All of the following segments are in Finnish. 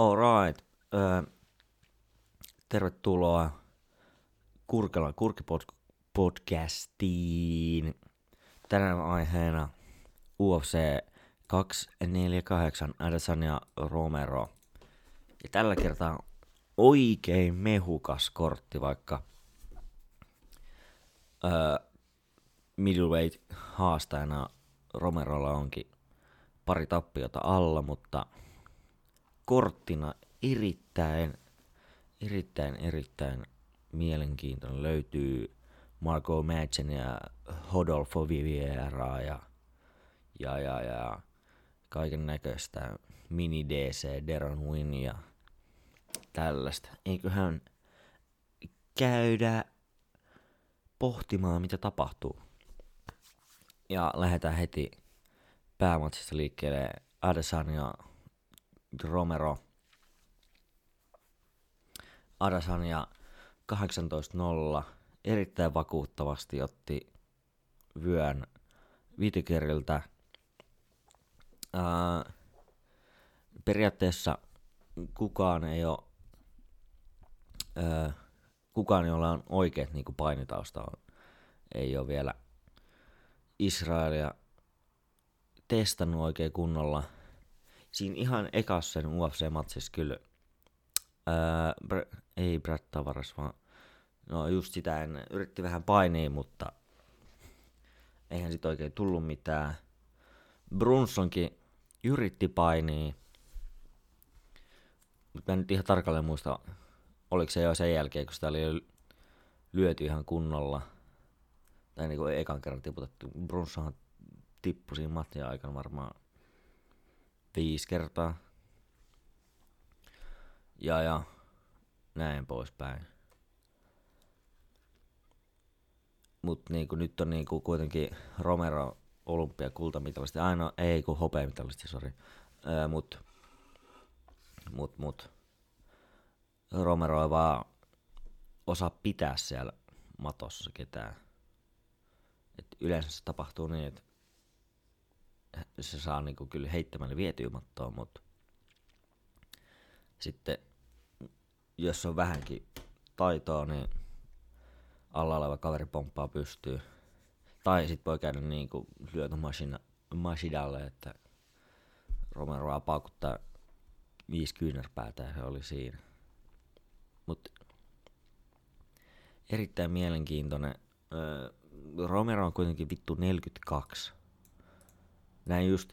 Alright. Öö, tervetuloa Kurkelan Kurkipodcastiin. Tänään aiheena UFC 248 Adesanya Romero. Ja tällä kertaa oikein mehukas kortti, vaikka öö, middleweight haastajana Romerolla onkin pari tappiota alla, mutta korttina erittäin, erittäin, erittäin mielenkiintoinen. Löytyy Marco Madsen ja Hodolfo Viviera ja, ja, ja, ja kaiken näköistä mini DC, Deron Win ja tällaista. Eiköhän käydä pohtimaan, mitä tapahtuu. Ja lähdetään heti päämatsista liikkeelle Adesanya Romero. Adesanya 18-0 erittäin vakuuttavasti otti vyön Vitikeriltä. Ää, periaatteessa kukaan ei ole, ää, kukaan, jolla on oikeat niin painitausta, on, ei ole vielä Israelia testannut oikein kunnolla. Siinä ihan ekas sen UFC-matsissa kyllä, ää, br- ei Brad Tavares, vaan no just sitä en yritti vähän painia, mutta eihän sit oikein tullut mitään. Brunsonkin yritti painia, mutta mä en nyt ihan tarkalleen muista, oliko se jo sen jälkeen, kun sitä oli lyöty ihan kunnolla. Tai niinku ekan kerran tiputettu. Brunsonhan tippui siinä matjan aikana varmaan viisi kertaa. Ja, ja näin poispäin. Mut niinku, nyt on niinku kuitenkin Romero olympiakultamitalisti, ainoa, ei kun hopeamitalisti, sori. Öö, mut, mut, mut, Romero ei vaan osaa pitää siellä matossa ketään. Et yleensä se tapahtuu niin, että se saa niinku kyllä heittämällä vietyä mattoa, mutta sitten jos on vähänkin taitoa, niin alla oleva kaveri pomppaa pystyy. Tai sitten voi käydä niin kuin lyöty Mashina, Mashidalle, että Romeroa paukuttaa viisi kyynärpäätä ja se oli siinä. Mutta erittäin mielenkiintoinen. Öö, Romero on kuitenkin vittu 42 näin just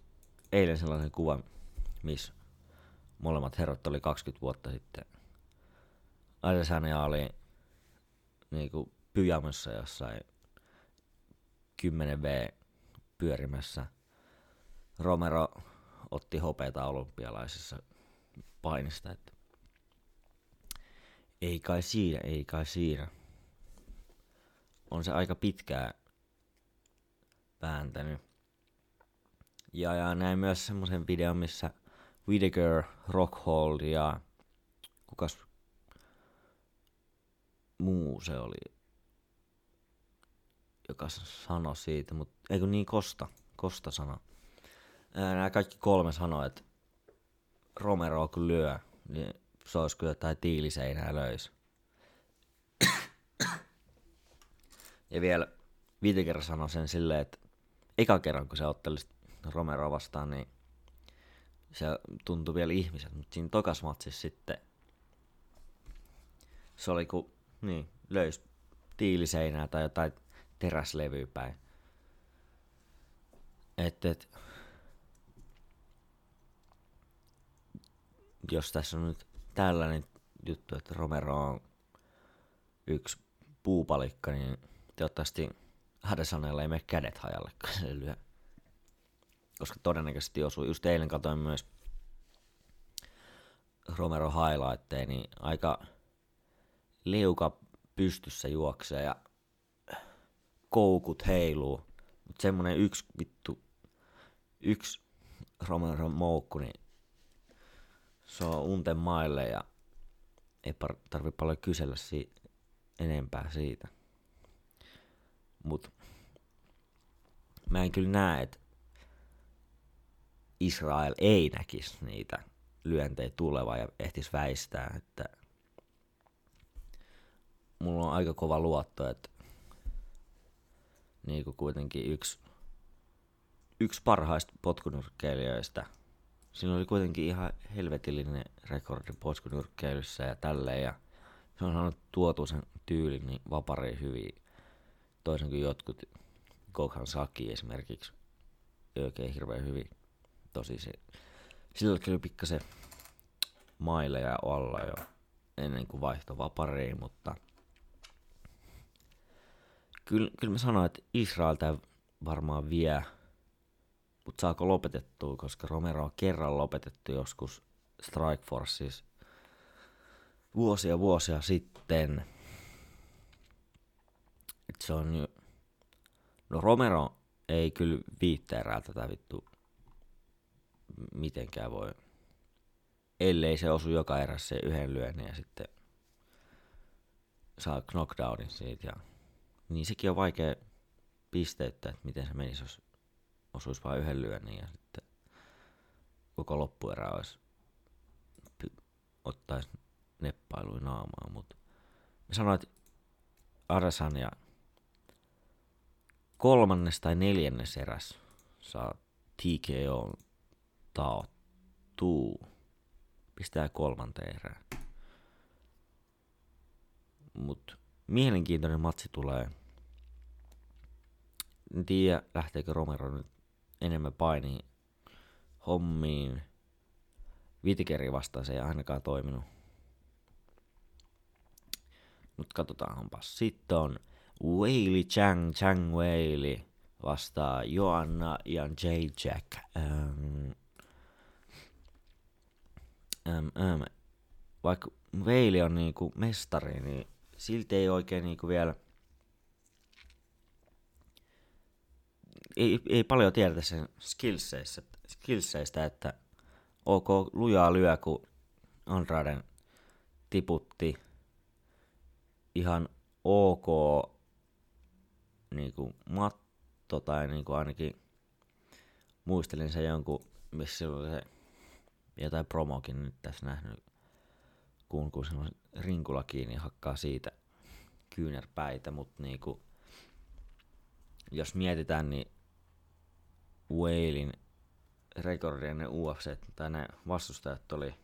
eilen sellaisen kuvan, missä molemmat herrat oli 20 vuotta sitten. Adesanya oli niinku pyjamassa jossain 10V pyörimässä. Romero otti hopeita olympialaisissa painista, että ei kai siinä, ei kai siinä. On se aika pitkää vääntänyt. Ja, ja näin myös semmoisen videon, missä Whittaker, Rockhold ja kukas muu se oli, joka sanoi siitä, mutta eikö niin Kosta, Kosta sano. Nämä kaikki kolme sanoi, että Romero kun lyö, niin se olisi kyllä jotain tiiliseinää löys. ja vielä Whittaker sanoi sen silleen, että eka kerran kun se otteli Romero vastaan, niin se tuntui vielä ihmiset, mutta siinä tokas matsissa sitten se oli kuin, niin, löys tiiliseinää tai jotain teräslevyä päin. Et, et, jos tässä on nyt tällainen juttu, että Romero on yksi puupalikka, niin toivottavasti Hadesanella ei mene kädet hajalle, kun se lyö koska todennäköisesti osuu. Just eilen katsoin myös Romero highlightteja, niin aika liuka pystyssä juoksee ja koukut heiluu. Mutta semmonen yksi vittu, yksi Romero moukku, niin se on unten maille ja ei tarvi paljon kysellä si- enempää siitä. Mut mä en kyllä näe, että Israel ei näkisi niitä lyöntejä tuleva ja ehtis väistää, että mulla on aika kova luotto, että niin kuin kuitenkin yksi, yksi parhaista potkunyrkkeilijöistä. Siinä oli kuitenkin ihan helvetillinen rekordi potkunyrkkeilyssä ja tälleen. Ja se on saanut tuotu sen tyylin niin vapariin hyvin. Toisin kuin jotkut Gokhan Saki esimerkiksi oikein hirveän hyvin. Tosi se, sillä oli pikkasen maileja olla jo ennen kuin vaihto vapariin, mutta – Kyllä, kyllä mä sanoin, että Israel tämä varmaan vie, mutta saako lopetettua, koska Romero on kerran lopetettu joskus Strike Forces vuosia vuosia sitten. Et se on jo... No Romero ei kyllä viitteerää tätä vittu mitenkään voi. Ellei se osu joka erässä yhden lyönnin ja sitten saa knockdownin siitä ja niin sekin on vaikea pisteyttää, että miten se menisi, jos osuisi vain yhden lyönnin ja sitten koko loppuerä olisi ottaisi neppailuin naamaa, mutta sanoin, että ja kolmannes tai neljännes eräs saa TKO taottuu. Pistää kolmanteen erään. Mutta mielenkiintoinen matsi tulee. En tiedä, lähteekö Romero nyt enemmän painiin hommiin. Vitikeri vastaan se ei ainakaan toiminut. Mutta katsotaanpa. Sitten on Whaley Chang, Chang Whaley vastaa Joanna ja J. Jack. Ähm, ähm. Vaikka Whaley on niinku mestari, niin silti ei oikein niinku vielä... Ei, ei paljon tiedetä sen skillseistä, skillseistä, että ok, lujaa lyö, kun Andraden tiputti ihan ok niinku matto tai niinku ainakin muistelin sen jonkun, missä se jotain promokin nyt tässä nähnyt, kun, kun on rinkula kiinni ja hakkaa siitä kyynärpäitä, mutta niinku, jos mietitään, niin Whalin rekordien ne UFC tai ne vastustajat oli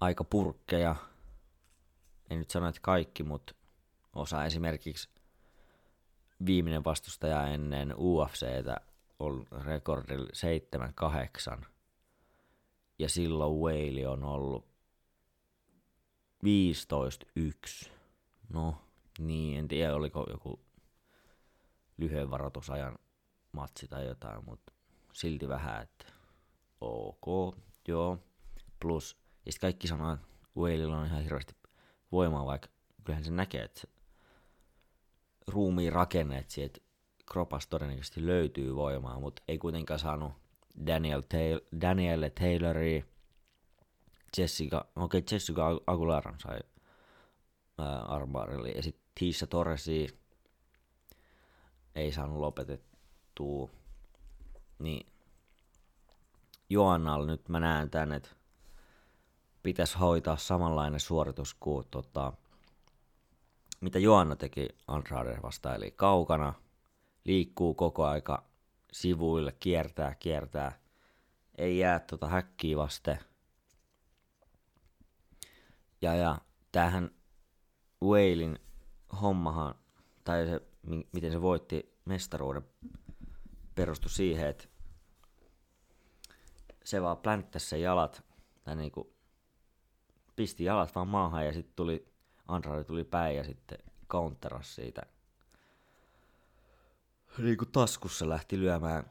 aika purkkeja. En nyt sano, että kaikki, mutta osa esimerkiksi viimeinen vastustaja ennen UFCtä on rekordilla 7-8. Ja silloin Whaley on ollut 15-1. No, niin, en tiedä oliko joku lyhyen varoitusajan matsi tai jotain, mutta silti vähän, että ok, joo. Plus, ja sitten kaikki sanoo, että Whalella on ihan hirveästi voimaa, vaikka kyllähän se näkee, että se ruumiin rakenne, että kropasta todennäköisesti löytyy voimaa, mutta ei kuitenkaan saanut Daniel Taylor, Danielle Tayloria Jessica, okei okay, Jessica Aguilaran sai armbarille ja sitten Tisha Torresi ei saanut lopetettua. Niin. Joannalla nyt mä näen tän, että pitäisi hoitaa samanlainen suoritus kuin tota, mitä Joanna teki Andrade vastaan, eli kaukana, liikkuu koko aika sivuille, kiertää, kiertää, ei jää tota häkkiä vasten – ja, ja tämähän Whalin hommahan, tai se, miten se voitti mestaruuden, perustui siihen, että se vaan plänttäsi sen jalat, tai niinku pisti jalat vaan maahan ja sitten tuli, Andrade tuli päin ja sitten counteras siitä. Niinku taskussa lähti lyömään.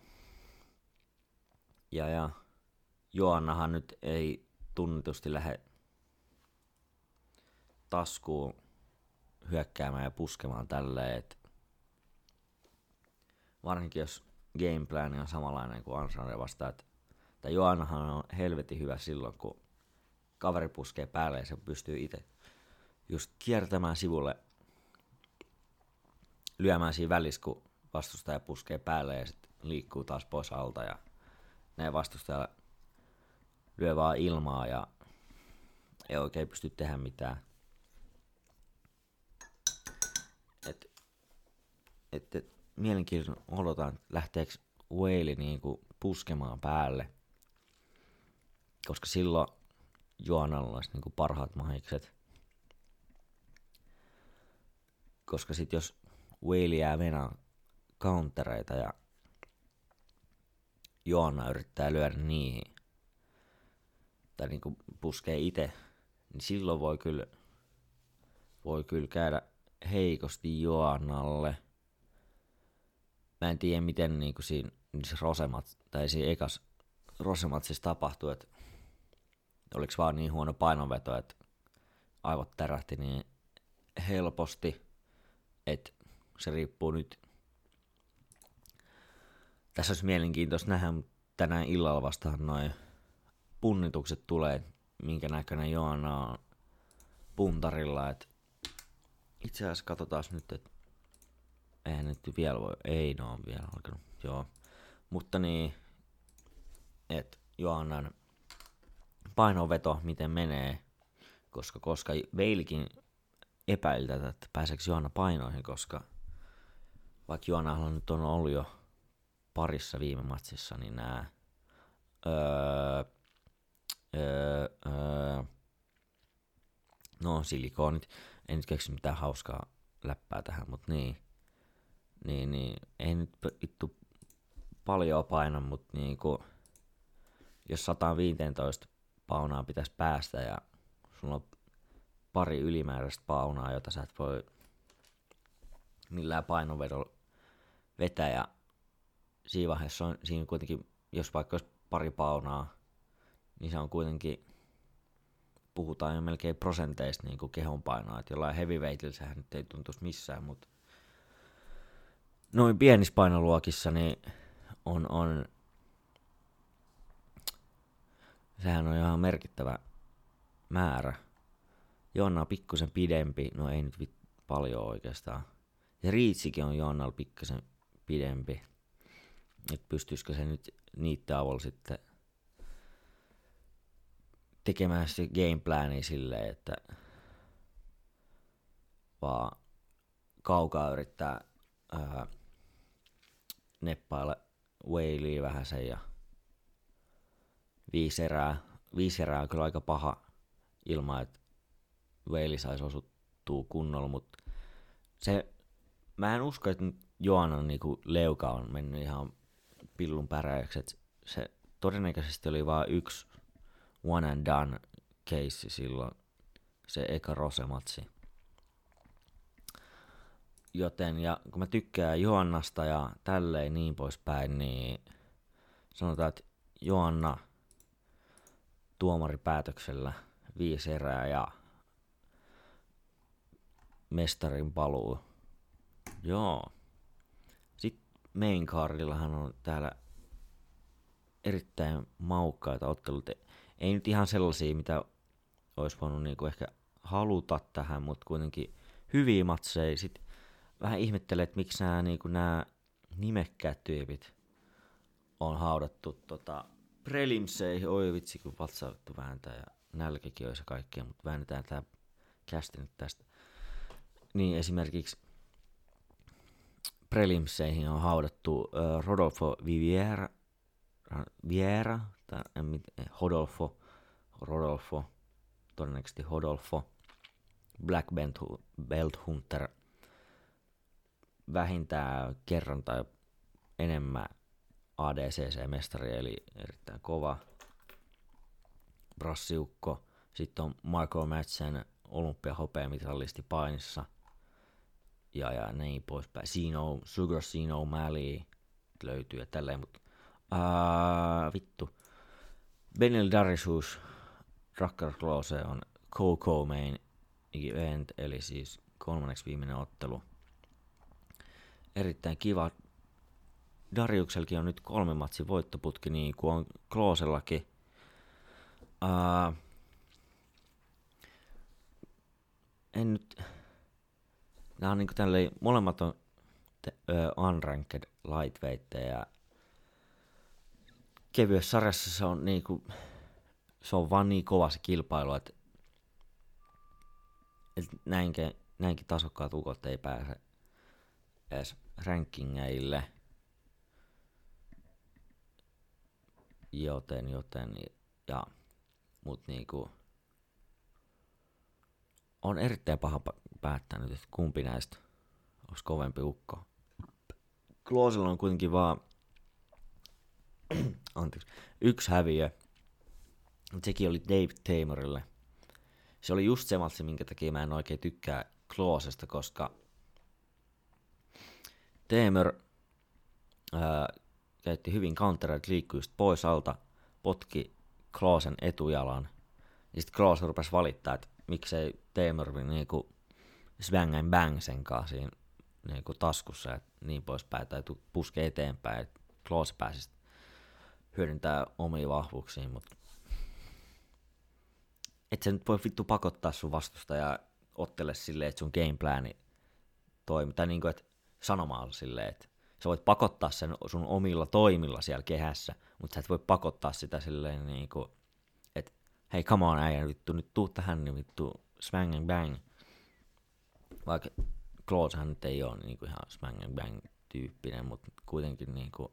Ja, ja Joannahan nyt ei tunnetusti lähde taskuun hyökkäämään ja puskemaan tälleen, että varsinkin jos gameplan on samanlainen kuin Ansare vasta, että, että Joannahan on helvetin hyvä silloin, kun kaveri puskee päälle ja se pystyy itse just kiertämään sivulle, lyömään siinä välissä, kun vastustaja puskee päälle ja sitten liikkuu taas pois alta ja näin vastustaja lyö vaan ilmaa ja ei oikein pysty tehdä mitään. Et, et, et mielenkiintoinen odotan, lähteekö Whale niinku puskemaan päälle. Koska silloin Joanalla olisi niinku parhaat mahikset. Koska sit jos Whale jää venään countereita ja Joanna yrittää lyödä niihin, tai niinku puskee itse, niin silloin voi kyllä, voi kyllä käydä heikosti Joannalle. Mä en tiedä, miten niinku siinä niissä Rosemat, tai siinä ekas Rosematsissa tapahtui, että oliko vaan niin huono painonveto, että aivot tärähti niin helposti, että se riippuu nyt. Tässä olisi mielenkiintoista nähdä, tänään illalla vastaan noin punnitukset tulee, minkä näköinen Joana on puntarilla. Et itse asiassa katsotaan nyt, että eihän nyt vielä voi, ei no on vielä alkanut, joo. Mutta niin, että Joannan painoveto, miten menee, koska, koska Veilikin epäili tätä, että pääseekö Joanna painoihin, koska vaikka Joanna nyt on ollut jo parissa viime matsissa, niin nämä öö, öö, öö, no silikonit, en nyt keksi mitään hauskaa läppää tähän, mutta niin, niin, niin ei nyt vittu paljon paina, mutta niinku, jos 115 paunaa pitäisi päästä ja sulla on pari ylimääräistä paunaa, jota sä et voi millään painovedolla vetää ja siinä vaiheessa on siinä kuitenkin, jos vaikka olisi pari paunaa, niin se on kuitenkin, puhutaan jo melkein prosenteista niin kuin kehon painoa, että jollain heavyweightillä sehän nyt ei tuntuisi missään, mutta noin pienissä painoluokissa niin on, on sehän on ihan merkittävä määrä. Joonna on pikkusen pidempi, no ei nyt vit, paljon oikeastaan. Ja Riitsikin on Joonnalla pikkusen pidempi. Että pystyisikö se nyt niitä avulla sitten tekemään se gameplani silleen, että vaan kaukaa yrittää ää, neppailla Whaley vähän sen ja viisi erää, viisi erää on kyllä aika paha ilman, että Whaley saisi osuttua kunnolla, mutta se, mä en usko, että Joanan niinku leuka on mennyt ihan pillun päräjäksi, että se todennäköisesti oli vain yksi one and done case silloin, se eka Rosematsi. Joten, ja kun mä tykkään Joannasta ja tälleen niin poispäin, niin sanotaan, että Joanna tuomaripäätöksellä viisi erää ja mestarin paluu. Joo. Sitten main cardillahan on täällä erittäin maukkaita otteluita ei nyt ihan sellaisia, mitä olisi voinut niinku ehkä haluta tähän, mutta kuitenkin hyviä matseja. Sitten vähän ihmettelee, että miksi nämä niinku nimekkäät tyypit on haudattu tota, prelimseihin. Oi vitsi, kun vatsauttu vääntää ja nälkäkin olisi kaikkea, mutta väännetään tämä kästi nyt tästä. Niin esimerkiksi prelimseihin on haudattu uh, Rodolfo Viviera, Viera tai Hodolfo, Rodolfo, todennäköisesti Hodolfo, Black Belt Hunter, vähintään kerran tai enemmän ADCC-mestari, eli erittäin kova brassiukko. Sitten on Marco Madsen olympiahopeamitallisti painissa. Ja, ja niin poispäin. Sino, Sugar Sino Mali löytyy ja tälleen, mutta Uh, vittu. Benil Darisus Rakkar Klose on Coco Main Event, eli siis kolmanneksi viimeinen ottelu. Erittäin kiva. Dariukselkin on nyt kolme matsi voittoputki, niin kuin on Kloosellakin. Uh, en nyt... Nämä on niinku tälleen, molemmat on te, uh, unranked lightweight ja kevyessä sarjassa se on niinku se on vaan niin kova se kilpailu, että, että näinkin, näinkin tasokkaat ukot ei pääse edes rankingeille. Joten, joten, ja, mut niinku, on erittäin paha päättää nyt, että kumpi näistä olisi kovempi ukko. Kloosilla on kuitenkin vaan anteeksi, yksi häviö. Sekin oli Dave Tamerille. Se oli just se matsi, minkä takia mä en oikein tykkää Kloosesta, koska Tamer ää, käytti hyvin counterit, liikkui pois alta, potki Kloosen etujalan. Ja sitten Kloos rupesi valittaa, että miksei Tamer niinku and bang sen kanssa siinä niinku taskussa ja niin poispäin, tai puske eteenpäin, että Kloos pääsi hyödyntää omia vahvuuksia, mutta et sä nyt voi vittu pakottaa sun vastustajaa ottele silleen, että sun gameplani toimii, tai niinku, että sanomaan silleen, että sä voit pakottaa sen sun omilla toimilla siellä kehässä, mutta sä et voi pakottaa sitä silleen niinku, että hei come on äijä, vittu nyt tuu tähän, niin vittu smang and bang. Vaikka Claudehan nyt ei ole niinku ihan smang and bang tyyppinen, mutta kuitenkin niinku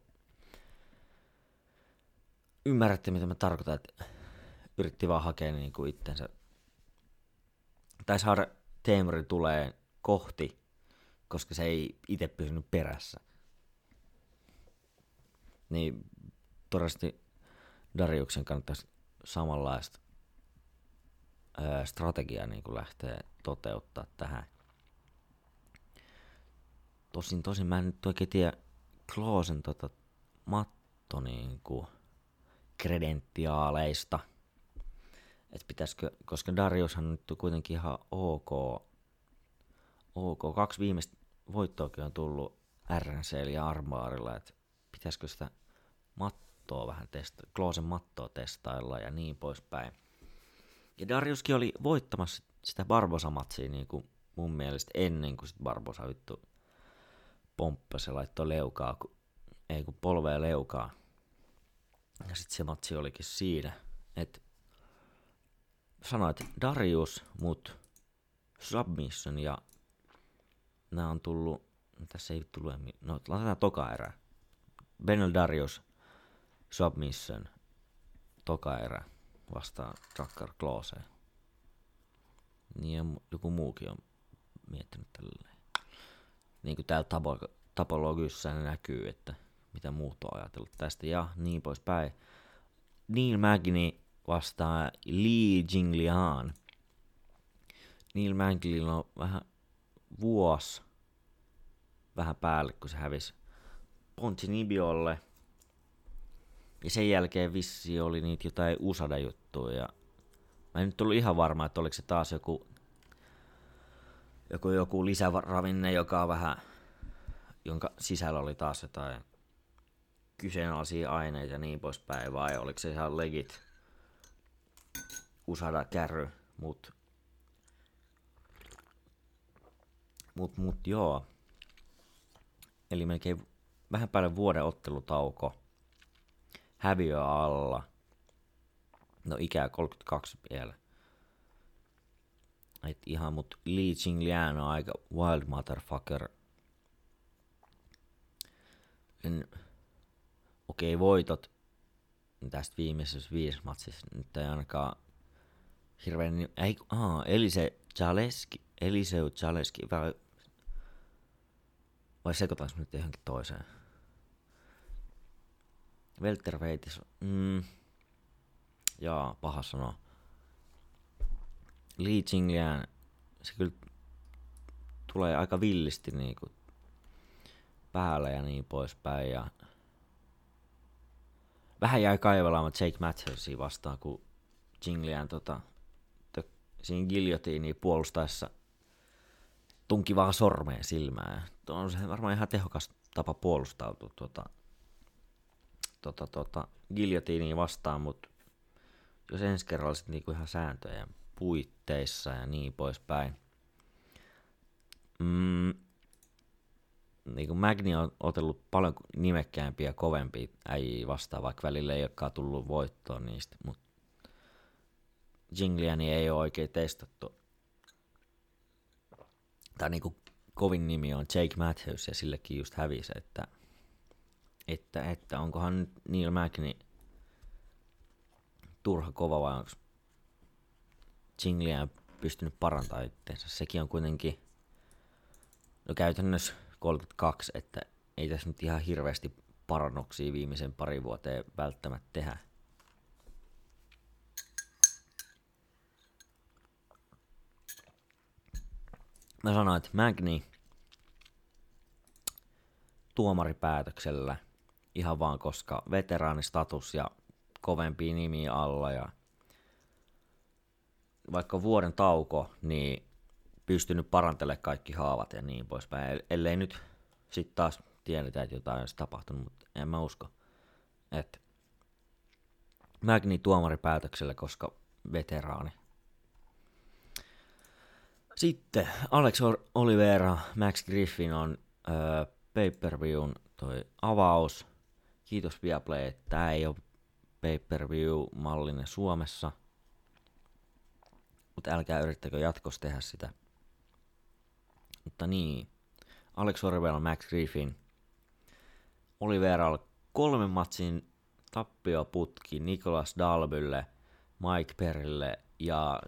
ymmärrätte, mitä mä tarkoitan, että yritti vaan hakea niin kuin itsensä, tai saada Teemuri tulee kohti, koska se ei itse pysynyt perässä. Niin todennäköisesti Dariuksen kannattaisi samanlaista strategiaa niin kuin lähteä toteuttaa tähän. Tosin, tosin mä en nyt oikein tiedä Kloosen tota matto niin kuin, kredentiaaleista. Et pitäisikö, koska Dariushan nyt on kuitenkin ihan ok, ok. Kaksi viimeistä voittoakin on tullut RNC ja Armaarilla, että pitäisikö sitä mattoa vähän testa, Kloosen mattoa testailla ja niin poispäin. Ja Dariuskin oli voittamassa sitä Barbosa-matsia niin kuin mun mielestä ennen kuin sit Barbosa vittu pomppasi ja laittoi leukaa, ei kun polvea leukaa. Ja sitten se matsi olikin siinä, että sanoit Darius, mut Submission ja nämä on tullut, tässä ei tullut, no laitetaan toka erä. Benel Darius, Submission, toka erä vastaan Drakkar Kloseen. Niin ja joku muukin on miettinyt tälleen. Niin kuin täällä tapologisessa näkyy, että mitä muut on ajatellut tästä ja niin poispäin. Neil Magni vastaa Li Jinglian. Neil Magnilla on vähän vuosi vähän päälle, kun se hävisi Pontinibiolle. Ja sen jälkeen vissi oli niitä jotain Usada-juttuja. Ja mä en nyt ollut ihan varma, että oliko se taas joku, joku, joku lisäravinne, joka on vähän, jonka sisällä oli taas jotain kyseenalaisia aineita ja niin poispäin, vai oliko se ihan legit usada kärry, mut mut, mut joo. Eli melkein vähän päälle vuoden ottelutauko. Häviö alla. No ikää 32 vielä. Et ihan mut Li Qinglian on aika wild motherfucker. En, okei, okay, voitot tästä viimeisessä viides matsissa nyt ei ainakaan hirveän... Ei, aa, Elise Jaleski, Eliseu Jaleski, vai, vai sekoitaanko nyt johonkin toiseen? Welterweightis, mm, jaa, paha sanoa. Li Jinglian, se kyllä tulee aika villisti niinku päälle ja niin poispäin. Ja vähän jäi kaivelaamaan Jake Mathersia vastaan, kun Jinglian tota, siinä giljotiiniin puolustaessa tunki vaan sormeen silmään. Tuo on se varmaan ihan tehokas tapa puolustautua tuota, tuota, tuota, giljotiiniin vastaan, mutta jos ensi kerralla sitten niinku ihan sääntöjen puitteissa ja niin poispäin. Mm, niin kuin Magni on otellut paljon nimekkäämpiä kovempia äijiä vastaan, vaikka välillä ei olekaan tullut voittoa niistä, mutta jinglia niin ei ole oikein testattu. Tai niinku kovin nimi on Jake Matthews ja sillekin just hävisi, että, että, että onkohan Neil Magny turha kova vai onko jinglia pystynyt parantamaan itseensä. Sekin on kuitenkin no käytännössä 32, että ei tässä nyt ihan hirveästi parannuksia viimeisen pari vuoteen välttämättä tehdä. Mä sanoin, että Magni tuomaripäätöksellä ihan vaan koska veteraanistatus ja kovempi nimi alla ja vaikka vuoden tauko, niin pystynyt parantelemaan kaikki haavat ja niin poispäin. Ellei nyt sitten taas tiedetä, että jotain olisi tapahtunut, mutta en mä usko. Että Magni tuomaripäätöksellä, koska veteraani. Sitten Alex Oliveira, Max Griffin on öö, pay-per-viewn toi avaus. Kiitos Viaplay, että tämä ei ole pay-per-view-mallinen Suomessa. Mutta älkää yrittäkö jatkossa tehdä sitä. Mutta niin, Alex Oliveira, Max Griffin. Oliveira kolme matsin tappioputki Nicholas Dalbylle, Mike Perille ja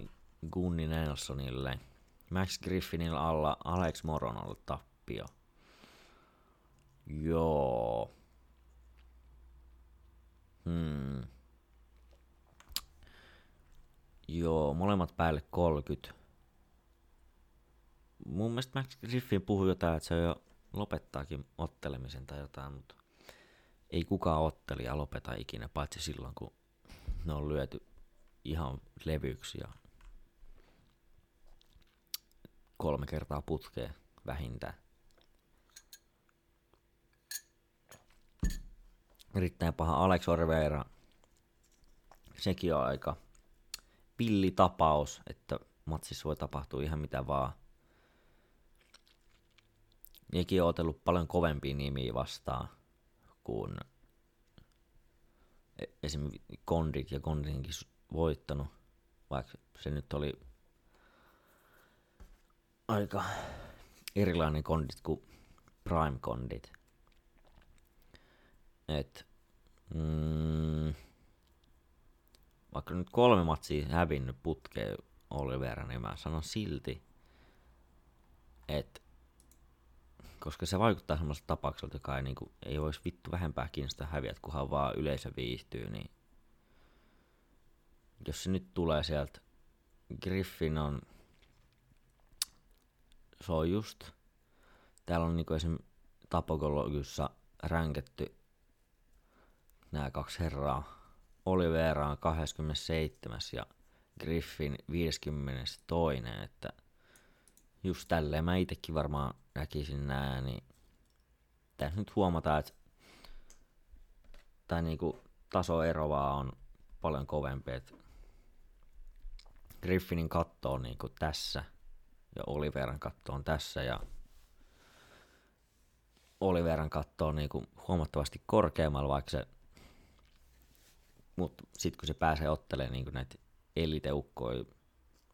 Gunni Nelsonille. Max Griffinillä alla Alex Moron ollut tappio. Joo. Hmm. Joo, molemmat päälle 30. Mun mielestä Max Griffin puhui jotain, että se jo lopettaakin ottelemisen tai jotain, mutta ei kukaan ottelija lopeta ikinä, paitsi silloin, kun ne on lyöty ihan levyksi ja kolme kertaa putkeen vähintään. Erittäin paha Alex Oliveira. Sekin on aika pillitapaus, että matsissa voi tapahtua ihan mitä vaan. Nekin on otellut paljon kovempia nimiä vastaan kuin e- esimerkiksi Kondit ja Kondinkin voittanut, vaikka se nyt oli aika erilainen kondit kuin Prime kondit. Et, mm, vaikka nyt kolme matsia hävinnyt putkeen Olivera, niin mä sanon silti, että koska se vaikuttaa semmoiselta tapaukselta, joka ei, niinku, ei olisi vittu vähempää kiinnostaa häviät, kunhan vaan yleisö viihtyy, niin jos se nyt tulee sieltä, Griffin on, se on just, täällä on niinku esim. tapokologiussa ränketty nämä kaksi herraa. Olivera on 27. ja Griffin 52. Että just tälleen mä itekin varmaan näkisin nää, niin tässä nyt huomataan, että tämä niinku tasoero vaan on paljon kovempi, että Griffinin katto on niinku tässä ja Oliveran katto on tässä ja Oliveran katto on niinku huomattavasti korkeammalla, vaikka se mutta sitten kun se pääsee ottelemaan niin näitä eliteukkoja,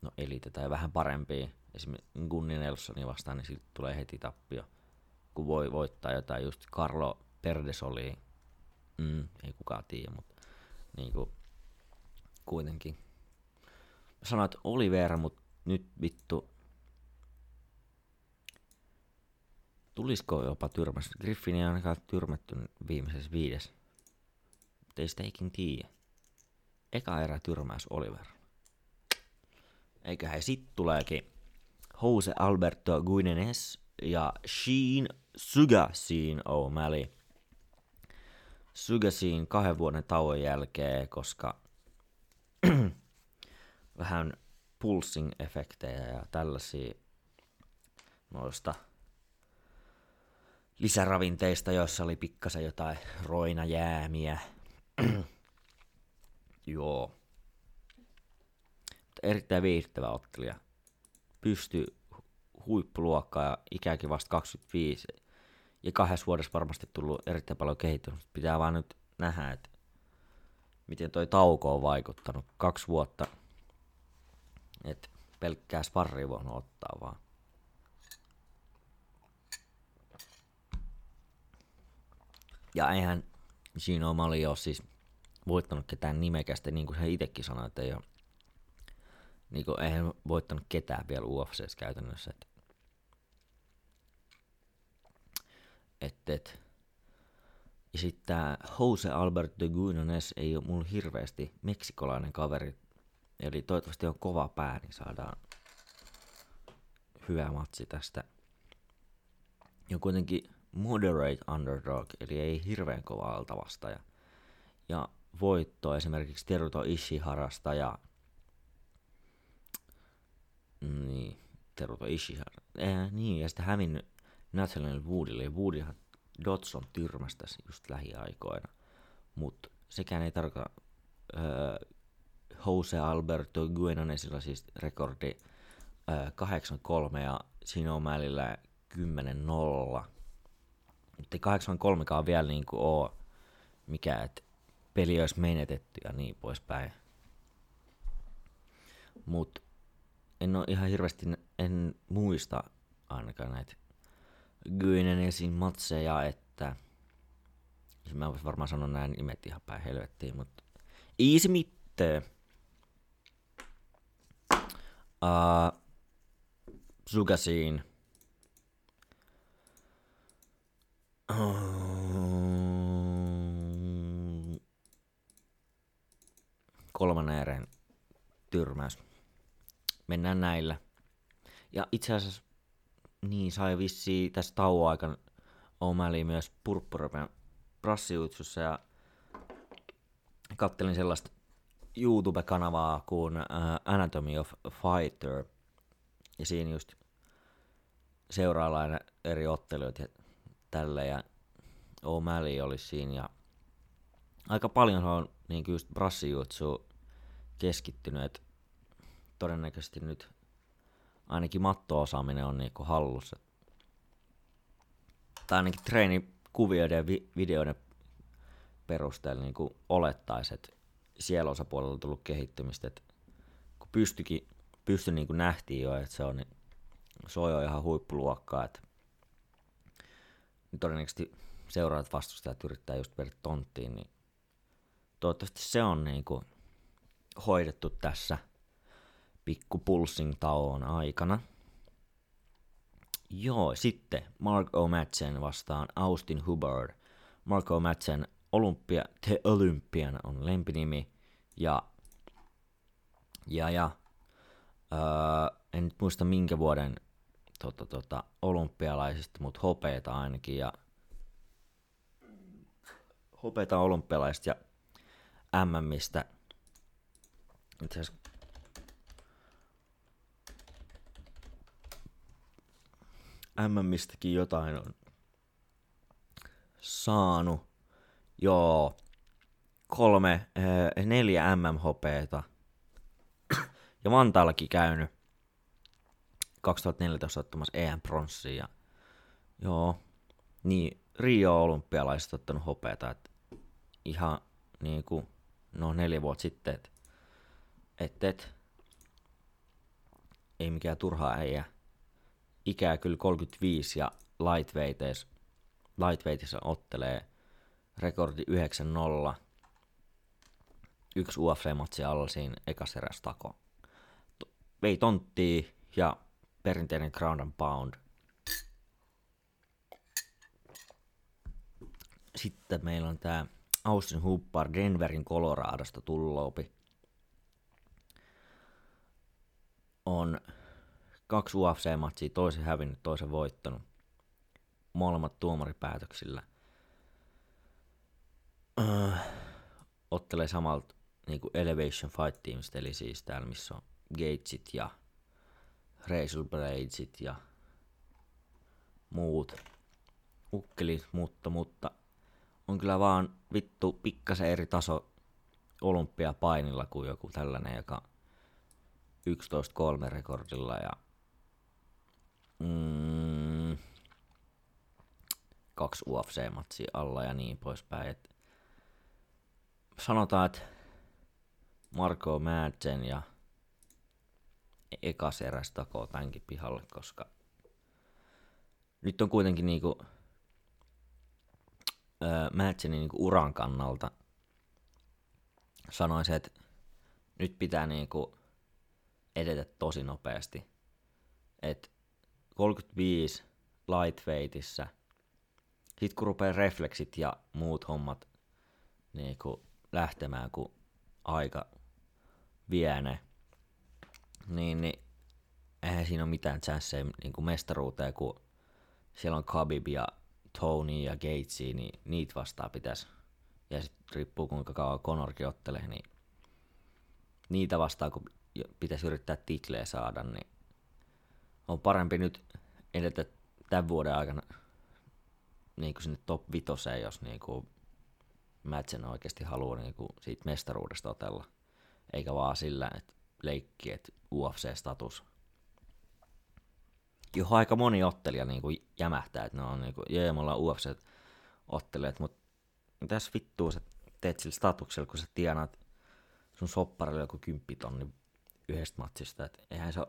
no elite tai vähän parempia, esimerkiksi Gunni Nelsoni vastaan, niin sitten tulee heti tappio. Kun voi voittaa jotain, just Carlo Perdesoli, mm, ei kukaan tiedä, mutta niin kuin, kuitenkin. Sanoit Oliveira, mutta nyt vittu, tulisiko jopa tyrmäs? Griffin ei ainakaan tyrmätty viimeisessä viides. Mutta ei sitä ikin tiedä eka erä tyrmäys Oliver. Eiköhän sit tuleekin Jose Alberto Guinenes ja Sheen Sugasin O'Malley. Sugasin kahden vuoden tauon jälkeen, koska vähän pulsing-efektejä ja tällaisia noista lisäravinteista, joissa oli pikkasen jotain roinajäämiä. Joo. Erittäin viihdyttävä ottelija. Pysty huippuluokkaa ja ikäkin vasta 25. Ja kahdessa vuodessa varmasti tullut erittäin paljon kehittynyt. Pitää vaan nyt nähdä, että miten toi tauko on vaikuttanut. Kaksi vuotta Et pelkkää sparria voinut ottaa vaan. Ja eihän siinä Mali ole siis voittanut ketään nimekästä, niin kuin hän itsekin sanoi, että ei ole, niin kuin, eihän voittanut ketään vielä UFCs käytännössä. Et, et, et. Ja sitten tämä Jose Alberto Guinones ei ole mulla hirveästi meksikolainen kaveri. Eli toivottavasti on kova pää, niin saadaan hyvä matsi tästä. Ja kuitenkin moderate underdog, eli ei hirveän kova alta vastaaja. Ja voitto esimerkiksi Teruto Ishiharasta ja niin, Teruto Ishihara. Eh, niin, ja sitten hävinnyt Nathaniel Woodille. Ja Woodihan Dodson tyrmästäsi just lähiaikoina. Mutta sekään ei tarkoita öö, Jose Alberto Guenonesilla siis rekordi öö, 8-3 ja välillä 10-0. Mutta 8-3 vielä niinku oo mikä, että peli olisi menetetty ja niin poispäin. Mut en ole ihan hirveästi, en muista ainakaan näitä Gyenenesin matseja, että mä vois varmaan sanoa näin nimet ihan päin helvettiin, mutta easy mitte. Uh, Sugasiin. Uh, kolmannen erän tyrmäys. Mennään näillä. Ja itse asiassa niin sai vissi tässä tauon aikana O'Malley myös purppurapen prassiuitsussa ja kattelin sellaista YouTube-kanavaa kuin uh, Anatomy of Fighter. Ja siinä just seuraavainen eri otteluita ja tälle ja O'Malley oli siinä ja aika paljon on niin just brassijutsu keskittynyt, että todennäköisesti nyt ainakin matto-osaaminen on niinku hallussa. Tai ainakin treenikuvioiden ja vi- videoiden perusteella niinku olettaisi, että siellä osapuolella on tullut kehittymistä. Et kun pystykin, pysty niinku nähtiin jo, että se on, niin se on jo ihan huippuluokkaa. Että todennäköisesti seuraavat vastustajat yrittää just vedä tonttiin, niin toivottavasti se on niinku hoidettu tässä pikku pulsing tauon aikana. Joo, sitten Mark O'Madsen vastaan Austin Hubbard. Mark O'Madsen Olympia, The Olympian on lempinimi. Ja, ja, ja öö, en nyt muista minkä vuoden tota, tota, olympialaisista, mutta hopeita ainakin. Ja hopeita olympialaisista ja MMistä. Itse asiassa MMistäkin jotain on saanut. Joo, kolme, eh, neljä MM-hopeeta. Ja Vantaallakin käynyt 2014 ottamassa EM pronssia. Joo, niin Rio olympialaiset ottanut hopeeta, että ihan niinku, no neljä vuotta sitten, että et, et, ei mikään turhaa äijä ikää kyllä 35 ja lightweightis, lightweightissa ottelee rekordi 9-0. Yksi UFC-matsi alla siinä ekas eräs tako. Vei tonttia ja perinteinen ground and pound. Sitten meillä on tää Austin Huppar Denverin Coloradosta tulloopi. On kaksi UFC-matsia, toisen hävinnyt, toisen voittanut. Molemmat tuomaripäätöksillä. Öö, ottelee samalta niin kuin Elevation Fight Teamista, eli siis täällä missä on Gatesit ja Razor Bladesit ja muut ukkelit, mutta, mutta on kyllä vaan vittu pikkasen eri taso olympiapainilla kuin joku tällainen, joka 11-3 rekordilla ja mm, kaksi UFC-matsia alla ja niin poispäin. Et sanotaan, että Marco Madsen ja ekas eräs takoo tämänkin pihalle, koska nyt on kuitenkin niinku, öö, Madsenin niinku uran kannalta sanoisin, että nyt pitää niinku edetä tosi nopeasti. Et 35 lightweightissa, sit kun rupeaa refleksit ja muut hommat niinku lähtemään, kun aika vie ne, niin, niin eihän siinä ole mitään chansseja niin kuin mestaruuteen, kun siellä on Khabib ja Tony ja Gatesi, niin niitä vastaan pitäisi. Ja sitten riippuu kuinka kauan Conorkin ottelee, niin niitä vastaan, kun pitäisi yrittää titleä saada, niin on parempi nyt edetä tämän vuoden aikana niin kuin sinne top vitoseen, jos niin kuin Madsen oikeasti haluaa niin kuin siitä mestaruudesta otella, eikä vaan sillä, että leikki, että UFC-status. Joo, aika moni ottelija niin kuin jämähtää, että ne on niin kuin, jee, me ollaan UFC-ottelijat, mutta mitäs vittua sä teet sillä statuksella, kun sä tienaat sun sopparille joku kymppitonni yhdestä matsista, että eihän se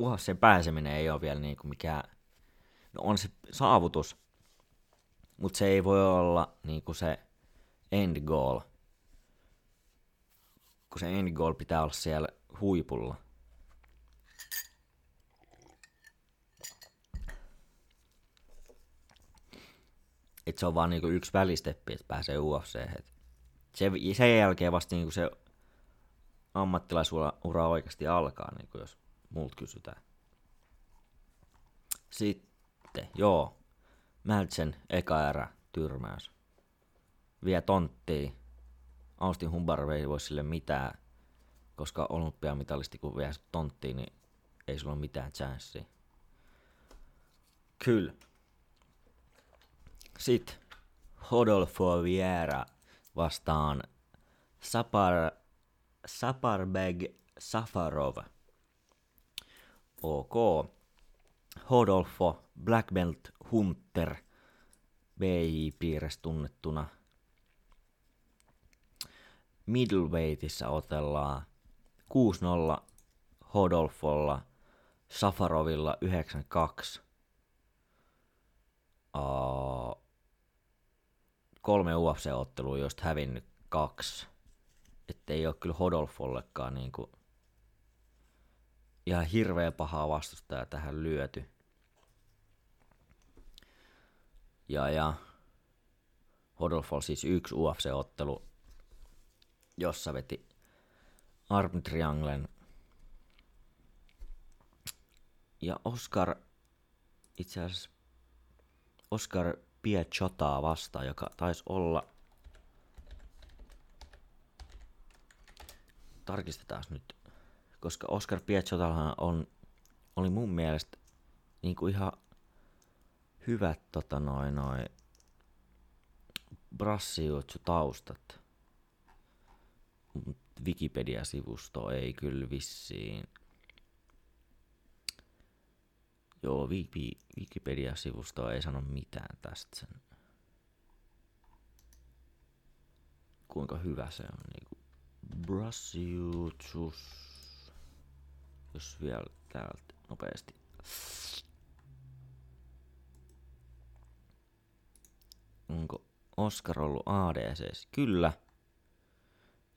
UFCn pääseminen ei ole vielä niin kuin mikään, no on se saavutus, mutta se ei voi olla niin kuin se end goal, kun se end goal pitää olla siellä huipulla. Et se on vaan niinku yksi välisteppi, että pääsee UFC. Se, sen jälkeen vasta niinku se ammattilaisura oikeasti alkaa, niinku jos muut kysytään. Sitten, joo, Mältsen eka erä, tyrmäys. Vie tonttiin. Austin Humbarve ei voi sille mitään, koska olympiamitalisti kun vie tonttiin, niin ei sulla ole mitään chanssiä. Kyllä. Sitten Hodolfo Viera vastaan Sapar, Saparbeg Safarov. Ok. Hodolfo Black Belt Hunter BJ-piirissä tunnettuna. Middleweightissa otellaan 6-0 Hodolfolla, Safarovilla 92. Uh, kolme UFC-ottelua, joista hävinnyt kaksi. Että ei ole kyllä Hodolfollekaan niinku ihan hirveä pahaa vastustajaa tähän lyöty. Ja, ja Hodolfo siis yksi UFC-ottelu, jossa veti arm trianglen. Ja Oscar, itse asiassa Oscar Piachotaa vastaan, joka taisi olla... Tarkistetaan nyt, koska Oscar Piachotallahan on, oli mun mielestä niin kuin ihan hyvät tota noin noin brassijuotsu-taustat. Wikipedia-sivusto ei kyllä vissiin. Joo, Wikipedia-sivusto ei sano mitään tästä sen. Kuinka hyvä se on. Niinku Brassiutsus. Jos vielä täältä nopeasti. Onko Oscar ollut ADC? Kyllä.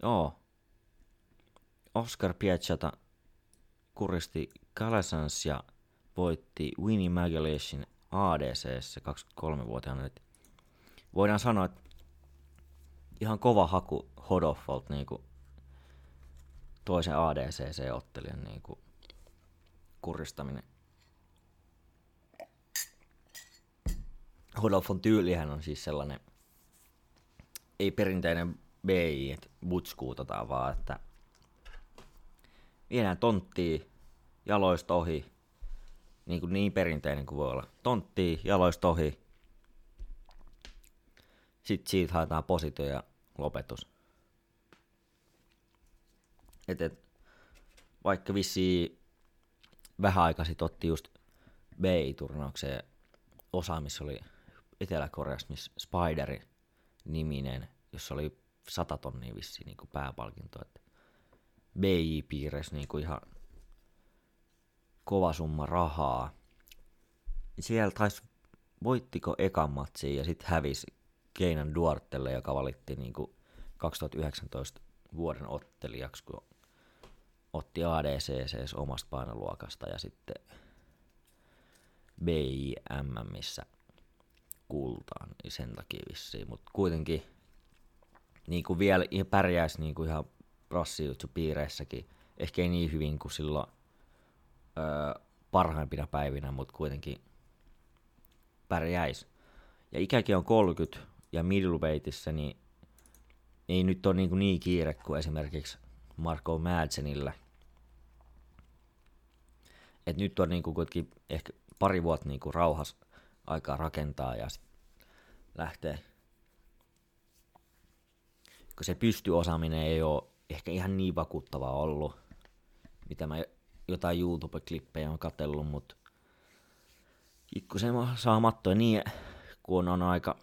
Joo. Oscar Piazzata kuristi Kalesans ja voitti Winnie Magalishin ADC 23-vuotiaana. voidaan sanoa, että ihan kova haku Hodoffalt niin toisen ADCC-ottelijan niin kuristaminen. Hodoffon tyylihän on siis sellainen, ei perinteinen BI, että butskuutataan vaan, että viedään tonttia jaloista ohi, niin, kuin niin perinteinen kuin voi olla. Tontti, jaloista ohi. Sitten siitä haetaan positio ja lopetus. Et, et, vaikka vissi vähän aikaa sitten otti just BI-turnaukseen osa, missä oli Etelä-Koreassa, missä Spideri niminen, jossa oli 100 tonnia vissiin niin pääpalkinto. BI-piireissä niin ihan kova summa rahaa. Siellä taisi, voittiko ekan matsiin ja sitten hävisi Keinan Duartelle, joka valittiin niin kuin 2019 vuoden ottelijaksi, kun otti ADCC omasta painoluokasta ja sitten BIM, missä kultaan niin sen takia vissiin, mutta kuitenkin niin kuin vielä pärjäisi niin kuin ihan piireissäkin, ehkä ei niin hyvin kuin silloin parhaimpina päivinä, mutta kuitenkin pärjäisi. Ja ikäkin on 30 ja middleweightissa, niin ei nyt ole niin, niin kiire kuin esimerkiksi Marco Madsenillä. Et nyt on niin kuin kuitenkin ehkä pari vuotta niin kuin rauhas aikaa rakentaa ja lähtee. Kun se pystyosaaminen ei ole ehkä ihan niin vakuuttavaa ollut, mitä mä jotain YouTube-klippejä on katsellut, mutta se saa mattoja niin, kun on aika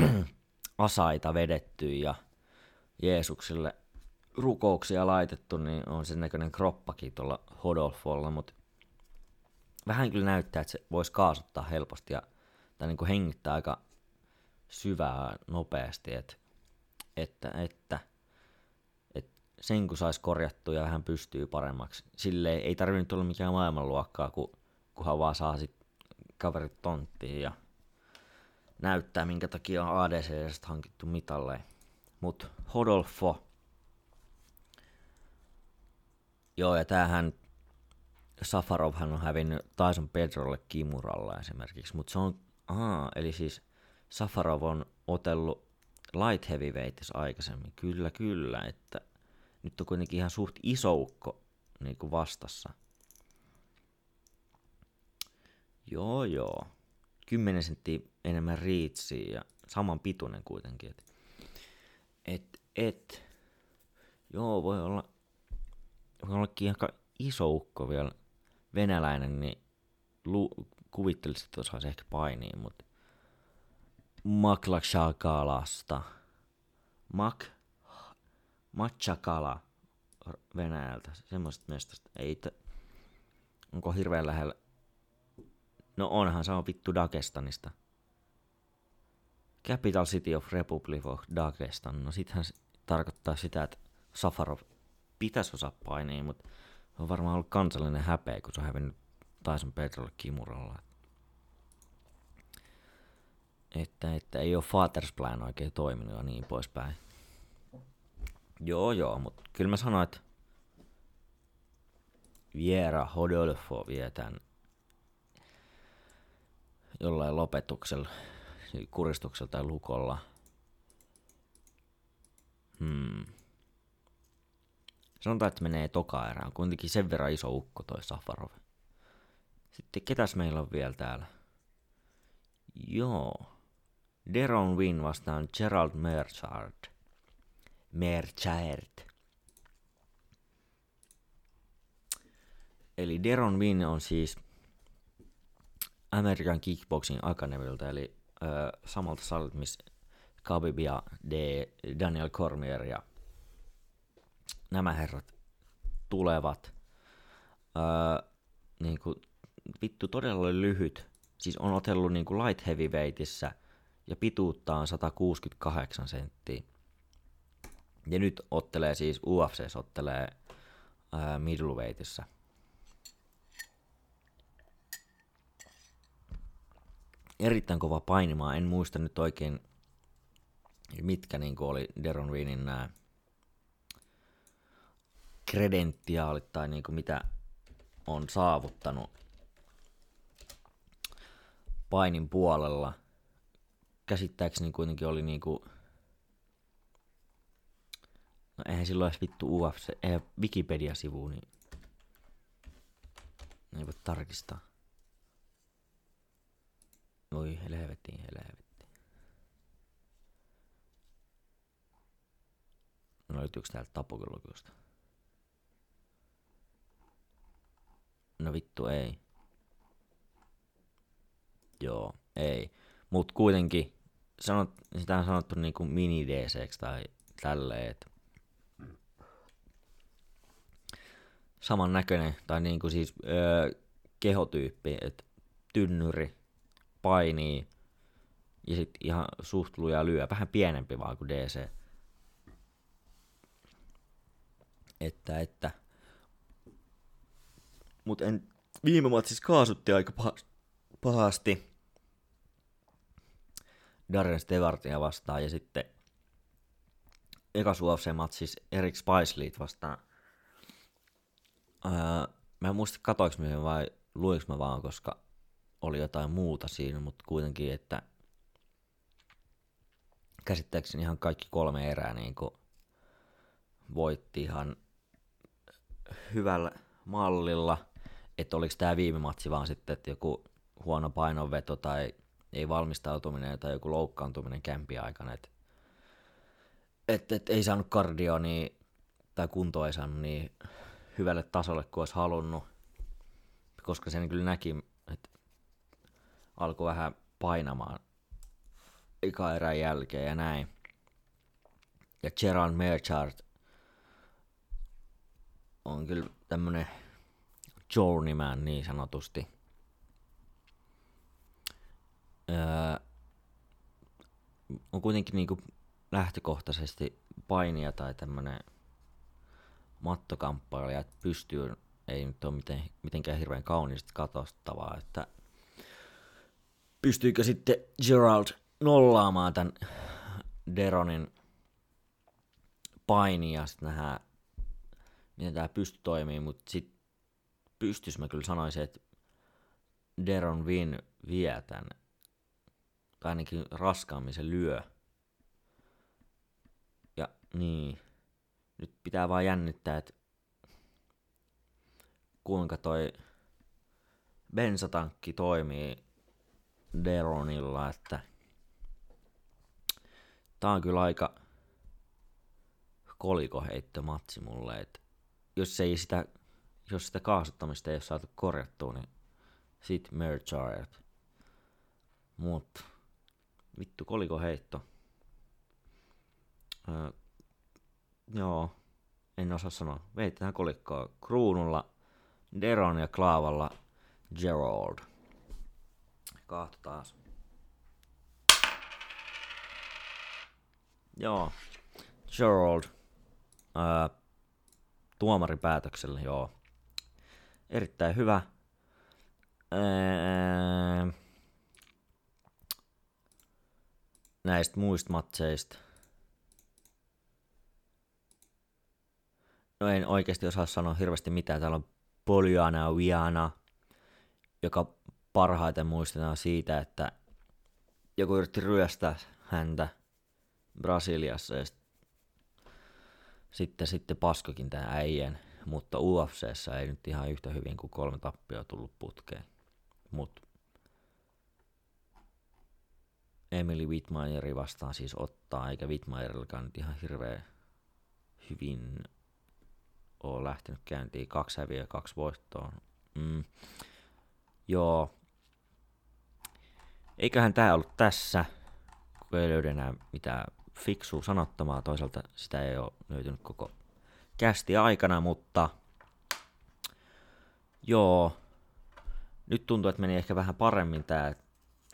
asaita vedetty ja Jeesukselle rukouksia laitettu, niin on sen näköinen kroppakin tuolla Hodolfolla, mutta vähän kyllä näyttää, että se voisi kaasuttaa helposti ja tai niin kuin hengittää aika syvää nopeasti, että, että, että sen kun saisi korjattua ja vähän pystyy paremmaksi. Sille ei tarvinnut olla mikään maailmanluokkaa, kun, kunhan vaan saa sit kaverit tonttiin ja näyttää, minkä takia on ADC hankittu mitalle. Mut Hodolfo. Joo, ja tämähän Safarovhan on hävinnyt Tyson Pedrolle Kimuralla esimerkiksi, mutta se on, aa, eli siis Safarov on otellut light heavyweightissä aikaisemmin, kyllä kyllä, että nyt on kuitenkin ihan suht iso ukko niin kuin vastassa. Joo joo, 10 senttiä enemmän riitsiä ja saman pituinen kuitenkin. Et, et, et. Joo, voi olla, voi ollakin aika iso ukko vielä venäläinen, niin lu, kuvittelisin, että osaisi ehkä painia, mutta Maklakshakalasta. Mak, Machakala Venäjältä, semmoista mestasta. Ei t- onko hirveän lähellä? No onhan, se on vittu Dagestanista. Capital City of Republic of Dagestan. No sittenhän se tarkoittaa sitä, että Safarov pitäisi osaa painia, mutta on varmaan ollut kansallinen häpeä, kun se on hävinnyt Tyson Petrolle kimuralla. Että, että ei ole Father's Plan oikein toiminut ja niin poispäin. Joo, joo, mutta kyllä mä sanoin, että Viera Hodolfo vie tämän jollain lopetuksella, kuristuksella tai lukolla. Hmm. Sanotaan, että menee toka erään. Kuitenkin sen verran iso ukko toi Safarov. Sitten ketäs meillä on vielä täällä? Joo. Deron Win vastaan Gerald Merchard. Merchard. Eli Deron Win on siis American Kickboxing Academyltä, eli ö, samalta salilta, missä Khabib ja D, Daniel Cormier ja nämä herrat tulevat. Öö, niin kuin, vittu todella lyhyt. Siis on otellut niin kuin light heavyweightissä ja pituutta on 168 senttiä. Ja nyt ottelee siis UFC ottelee ää, middleweightissa. Erittäin kova painimaa. En muista nyt oikein, mitkä niin oli Deron Winin nämä kredentiaalit tai niin mitä on saavuttanut painin puolella. Käsittääkseni kuitenkin oli niin kuin No eihän silloin edes vittu UFC, ei Wikipedia-sivu, niin ei voi tarkistaa. Oi, helvetti, helvetti. No löytyykö täältä tapokylokiosta? No vittu ei. Joo, ei. Mut kuitenkin, sanot, sitä on sanottu niinku mini dc tai tälleen, että saman näköinen, tai niinku siis öö, kehotyyppi, että tynnyri, painii ja sitten ihan suht lyö, vähän pienempi vaan kuin DC. Että, että. Mut en, viime matsissa kaasutti aika pahasti Darren Stevartia vastaan ja sitten eka UFC-matsissa Erik Spiceleet vastaan. Ää, mä en muista katoinko mä vai luiks mä vaan, koska oli jotain muuta siinä, mutta kuitenkin, että käsittääkseni ihan kaikki kolme erää niin kuin voitti ihan hyvällä mallilla, että oliko tämä viime matsi vaan sitten, että joku huono painonveto tai ei valmistautuminen tai joku loukkaantuminen kämpi aikana, että et, et ei saanut kardio niin, tai kunto ei saanut niin hyvälle tasolle kuin olisi halunnut, koska sen kyllä näki, että alkoi vähän painamaan eka erän jälkeen ja näin. Ja Gerard Merchart on kyllä tämmönen journeyman niin sanotusti. Öö, on kuitenkin niinku lähtökohtaisesti painia tai tämmönen mattokamppailija, että pystyy, ei nyt ole miten, mitenkään hirveän kauniisti katostavaa, että pystyykö sitten Gerald nollaamaan tämän Deronin paini ja sitten nähdään, miten tämä pysty toimii, mutta sitten pystys mä kyllä sanoisin, että Deron Win vie tämän, tai ainakin raskaammin se lyö. Ja niin, nyt pitää vaan jännittää, että kuinka toi bensatankki toimii Deronilla, että tää on kyllä aika kolikoheitto matsi mulle, että jos ei sitä, jos sitä kaasuttamista ei ole saatu korjattua, niin sit Merchard. Mut vittu kolikoheitto. Joo, en osaa sanoa. Veitetään kolikkoa kruunulla, Deron ja Klaavalla Gerald. Kahto taas. Joo. Gerald. Ää, tuomaripäätöksellä, joo. Erittäin hyvä. Ää, näistä muista matseista. No en oikeasti osaa sanoa hirveästi mitään. Täällä on Poliana Viana, joka parhaiten muistetaan siitä, että joku yritti ryöstää häntä Brasiliassa ja sitten, sitten paskokin tämä äijän, mutta UFCssä ei nyt ihan yhtä hyvin kuin kolme tappia tullut putkeen. Mutta Emily Wittmeieri vastaan siis ottaa, eikä Wittmeierillakaan nyt ihan hirveä hyvin ole lähtenyt käyntiin. Kaksi häviä kaksi voittoa. Mm. Joo. Eiköhän tämä ollut tässä, kun ei löydä enää mitään fiksua sanottamaa. Toisaalta sitä ei ole löytynyt koko kästi aikana, mutta joo. Nyt tuntuu, että meni ehkä vähän paremmin tää,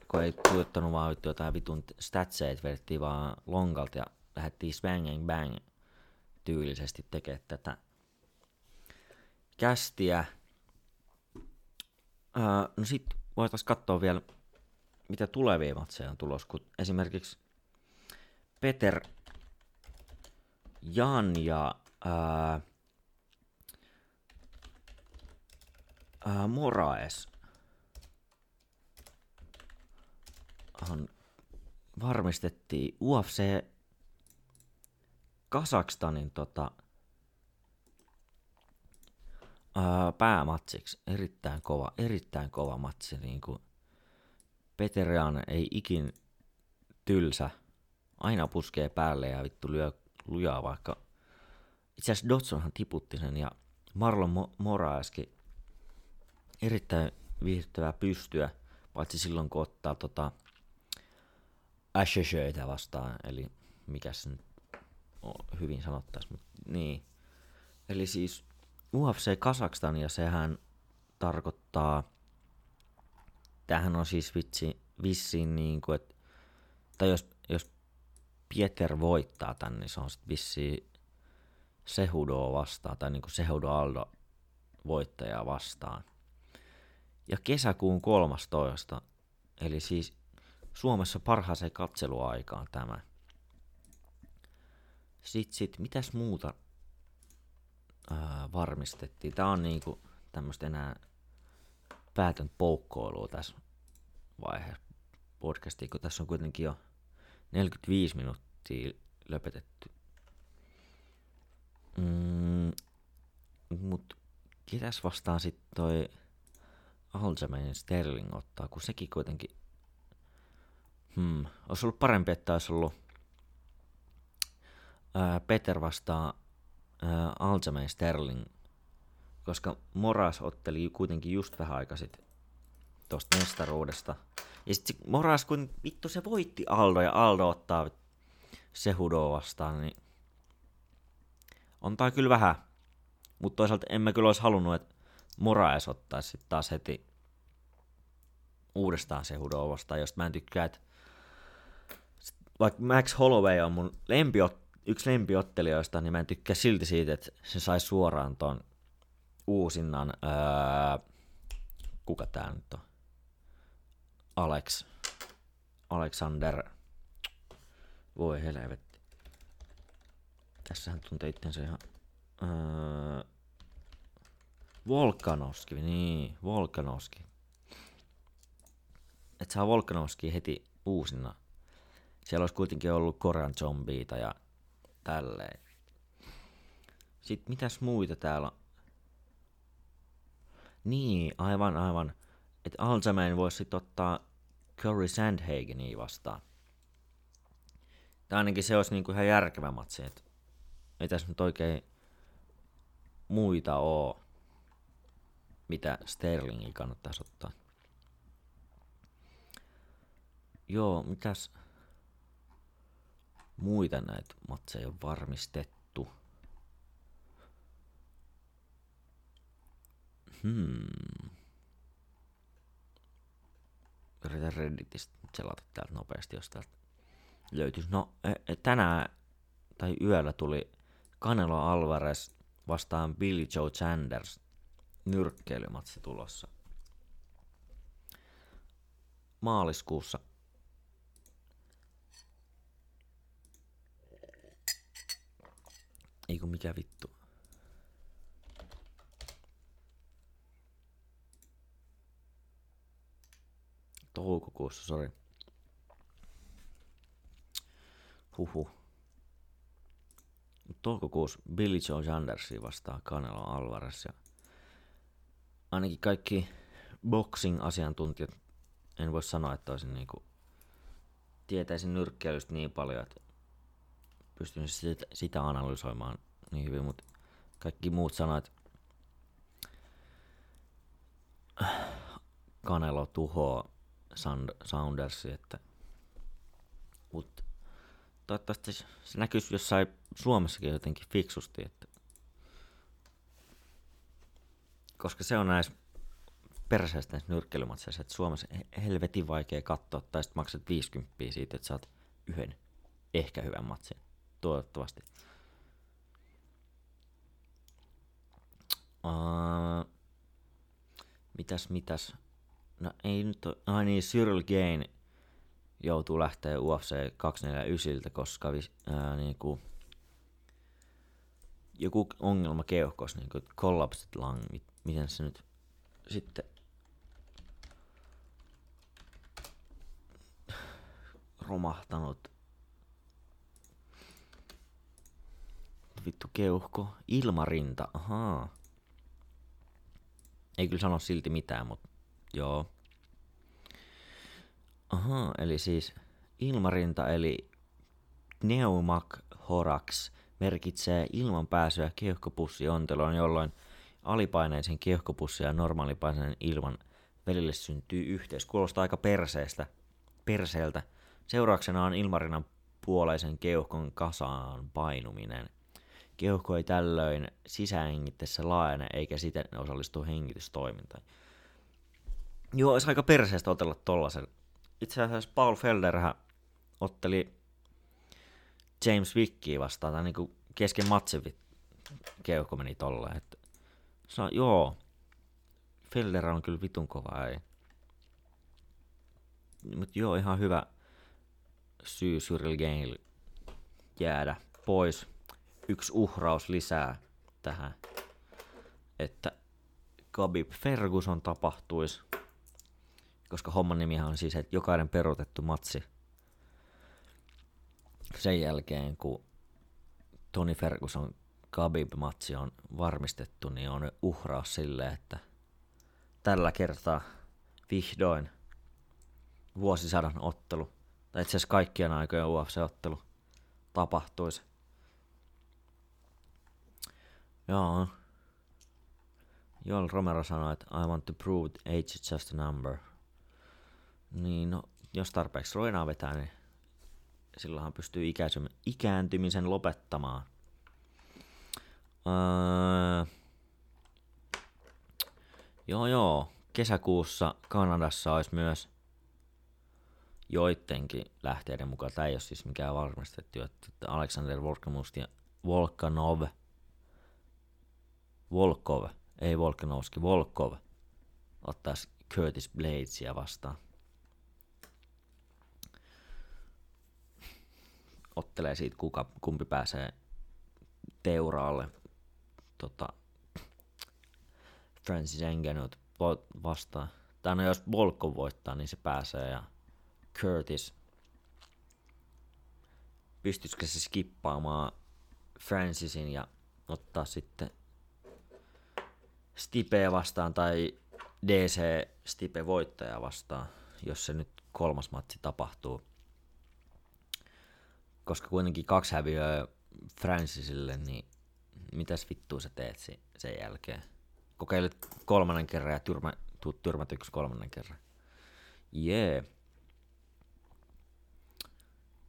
kun ei tuottanut vaan jotain vitun statseja, vedettiin vaan longalta ja lähdettiin bang bang tyylisesti tekemään tätä kästiä. Öö, no sit voitaisiin katsoa vielä, mitä tulevia matseja on tulos, kun esimerkiksi Peter Jan ja ää, ää, Moraes on varmistettiin UFC Kasakstanin tota, ää, päämatsiksi. Erittäin kova, erittäin kova matsi. Niin kuin Peterian ei ikin tylsä aina puskee päälle ja vittu lyö lujaa vaikka. Itse asiassa Dotsonhan tiputti sen ja Marlon Mo- erittäin viihdyttävää pystyä, paitsi silloin kun ottaa tota Ashesheitä vastaan, eli mikä se nyt hyvin sanottaisi, mutta niin. Eli siis UFC Kazakstan ja sehän tarkoittaa tämähän on siis vitsi, vissiin niin kuin, että, tai jos, jos Pieter voittaa tän, niin se on sitten vissiin Sehudoa vastaan, tai niin kuin Sehudo Aldo voittajaa vastaan. Ja kesäkuun 13, eli siis Suomessa parhaaseen katseluaikaan tämä. Sitten sit, mitäs muuta ää, varmistettiin? Tää on niinku tämmöistä enää päätön poukkoilua tässä vaiheessa podcastia, kun tässä on kuitenkin jo 45 minuuttia löpetetty. Mm, mut ketäs vastaan sitten toi Aljamain Sterling ottaa, kun sekin kuitenkin... Hmm, olisi ollut parempi, että olisi ollut ää, Peter vastaan Aljamain Sterling, koska Moras otteli kuitenkin just vähän aikaa sitten tuosta mestaruudesta. Ja sitten Moras, kun vittu se voitti Aldo ja Aldo ottaa Sehudoa vastaan, niin on tää kyllä vähän. Mutta toisaalta en mä kyllä olisi halunnut, että Moraes ottaisi sitten taas heti uudestaan Sehudoa vastaan, josta mä en tykkää, että vaikka Max Holloway on mun lempiot, yksi lempiottelijoista, niin mä en tykkää silti siitä, että se sai suoraan ton uusinnan, öö, kuka tää nyt on? Alex, Alexander, voi helvetti. Tässähän tuntee itsensä ihan, öö, Volkanovski, niin, Volkanovski. Et saa Volkanovski heti uusina. Siellä olisi kuitenkin ollut Korean zombiita ja tälleen. Sitten mitäs muita täällä? Niin, aivan, aivan. Että Alzheimer voisi sitten ottaa Curry Sandhagenia vastaan. Tai ainakin se olisi niinku ihan järkevä matsi, että ei tässä nyt oikein muita oo, mitä Sterlingin kannattaisi ottaa. Joo, mitäs muita näitä matseja on varmistettu? Hmm. Yritän Redditistä selata täältä nopeasti, jos täältä löytyisi. No, e, e, tänään tai yöllä tuli Canelo Alvarez vastaan Billy Joe Sanders nyrkkeilymatsi tulossa. Maaliskuussa Ei kun mikä vittu. Toukokuussa, sori. Huhu. Toukokuussa Billy Joe Sandersi vastaa Canelo Alvarez ja ainakin kaikki boxing-asiantuntijat, en voi sanoa, että olisin niinku, tietäisin nyrkkeilystä niin paljon, että pystyn sitä, sitä analysoimaan niin hyvin, mutta kaikki muut sanoit, Kanelo tuhoaa Soundersi, että mut toivottavasti se näkyisi jossain Suomessakin jotenkin fiksusti, että koska se on näissä perseistä näissä että Suomessa helvetin vaikea katsoa, tai sitten maksat 50 siitä, että saat yhden ehkä hyvän matsin toivottavasti. Uh, mitäs, mitäs? No ei nyt ole, ah niin, Cyril Gain joutuu lähteä UFC 249, koska ää, niinku, joku ongelma keuhkos, niinku collapsed lung, miten se nyt sitten romahtanut vittu keuhko. Ilmarinta, ahaa. Ei kyllä sano silti mitään, mutta joo. Ahaa, eli siis ilmarinta eli pneumachoraks merkitsee ilman pääsyä keuhkopussionteloon, jolloin alipaineisen keuhkopussin ja normaalipaineen ilman välille syntyy yhteys. Kuulostaa aika perseestä, perseeltä. Seurauksena on ilmarinnan puoleisen keuhkon kasaan painuminen – Keuhko ei tällöin sisähengittäessä laajene eikä siten osallistu hengitystoimintaan. Joo, olisi aika perseestä otella tollasen. Itse asiassa Paul Felderhän otteli James Wickia vastaan, tai niinku kesken matsin keuhko meni tolleen. Että, sa, joo, Felder on kyllä vitun kova, ei. Mut joo, ihan hyvä syy Cyril Gainille jäädä pois. Yksi uhraus lisää tähän, että Khabib Ferguson tapahtuisi, koska homman nimihan on siis, että jokainen peruutettu matsi sen jälkeen, kun Tony Ferguson Khabib-matsi on varmistettu, niin on uhraus sille, että tällä kertaa vihdoin vuosisadan ottelu, tai itse asiassa kaikkien aikojen UFC-ottelu tapahtuisi. Joo. Joel Romero sanoi, että I want to prove age is just a number. Niin no, jos tarpeeksi roinaa vetää, niin silloinhan pystyy ikääntymisen lopettamaan. Öö, joo joo, kesäkuussa Kanadassa olisi myös joidenkin lähteiden mukaan, tämä ei ole siis mikään varmistettu, että Alexander Volkanov, Volkov, ei Volkanovski, Volkov ottaisi Curtis Bladesia vastaan. Ottelee siitä, kuka, kumpi pääsee teuraalle tota, Francis Engenot vastaan. Tai no jos Volkov voittaa, niin se pääsee ja Curtis, pystyisikö se skippaamaan Francisin ja ottaa sitten Stipeä vastaan tai DC Stipe voittaja vastaan, jos se nyt kolmas matsi tapahtuu. Koska kuitenkin kaksi häviöä Francisille, niin mitäs vittua sä teet sen jälkeen? Kokeilet kolmannen kerran ja tyrmä, tuut tyrmätyksi kolmannen kerran. Jee. Yeah.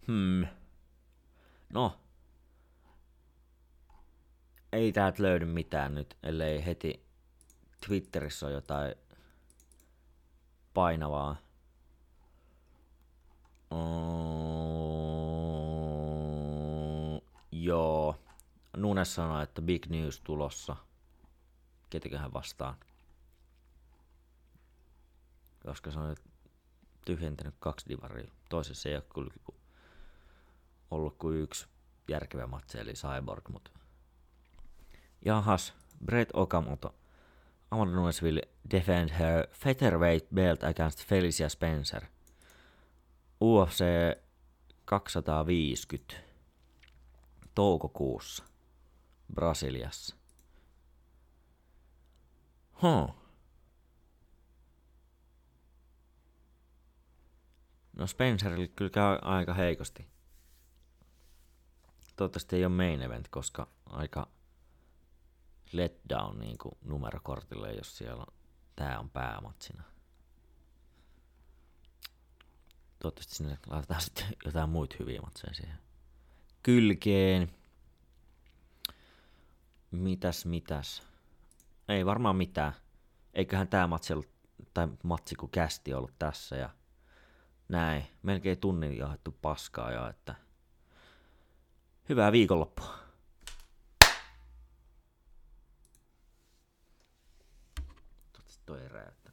Hmm. No. Ei täältä löydy mitään nyt, ellei heti Twitterissä ole jotain painavaa. Oh, joo. Nunes sanoi, että big news tulossa. Ketiköhän vastaan. Koska se on tyhjentänyt kaksi divaria. Toisessa ei ole kyllä ollut kuin yksi järkevä matse, eli Cyborg, mutta jahas, Brett Okamoto. Amanda Nunes will defend her featherweight belt against Felicia Spencer. UFC 250 toukokuussa Brasiliassa. Huh. No Spencerille kyllä käy aika heikosti toivottavasti ei ole main event, koska aika letdown niin kuin numerokortille, jos siellä on, tää on päämatsina. Toivottavasti sinne laitetaan sitten jotain muita hyviä matseja siihen. Kylkeen. Mitäs, mitäs? Ei varmaan mitään. Eiköhän tää matsi ollut, tai matsi kun kästi ollut tässä ja näin. Melkein tunnin jahdettu paskaa jo, että Hyvää viikonloppua. Toi ei räjäyttänyt.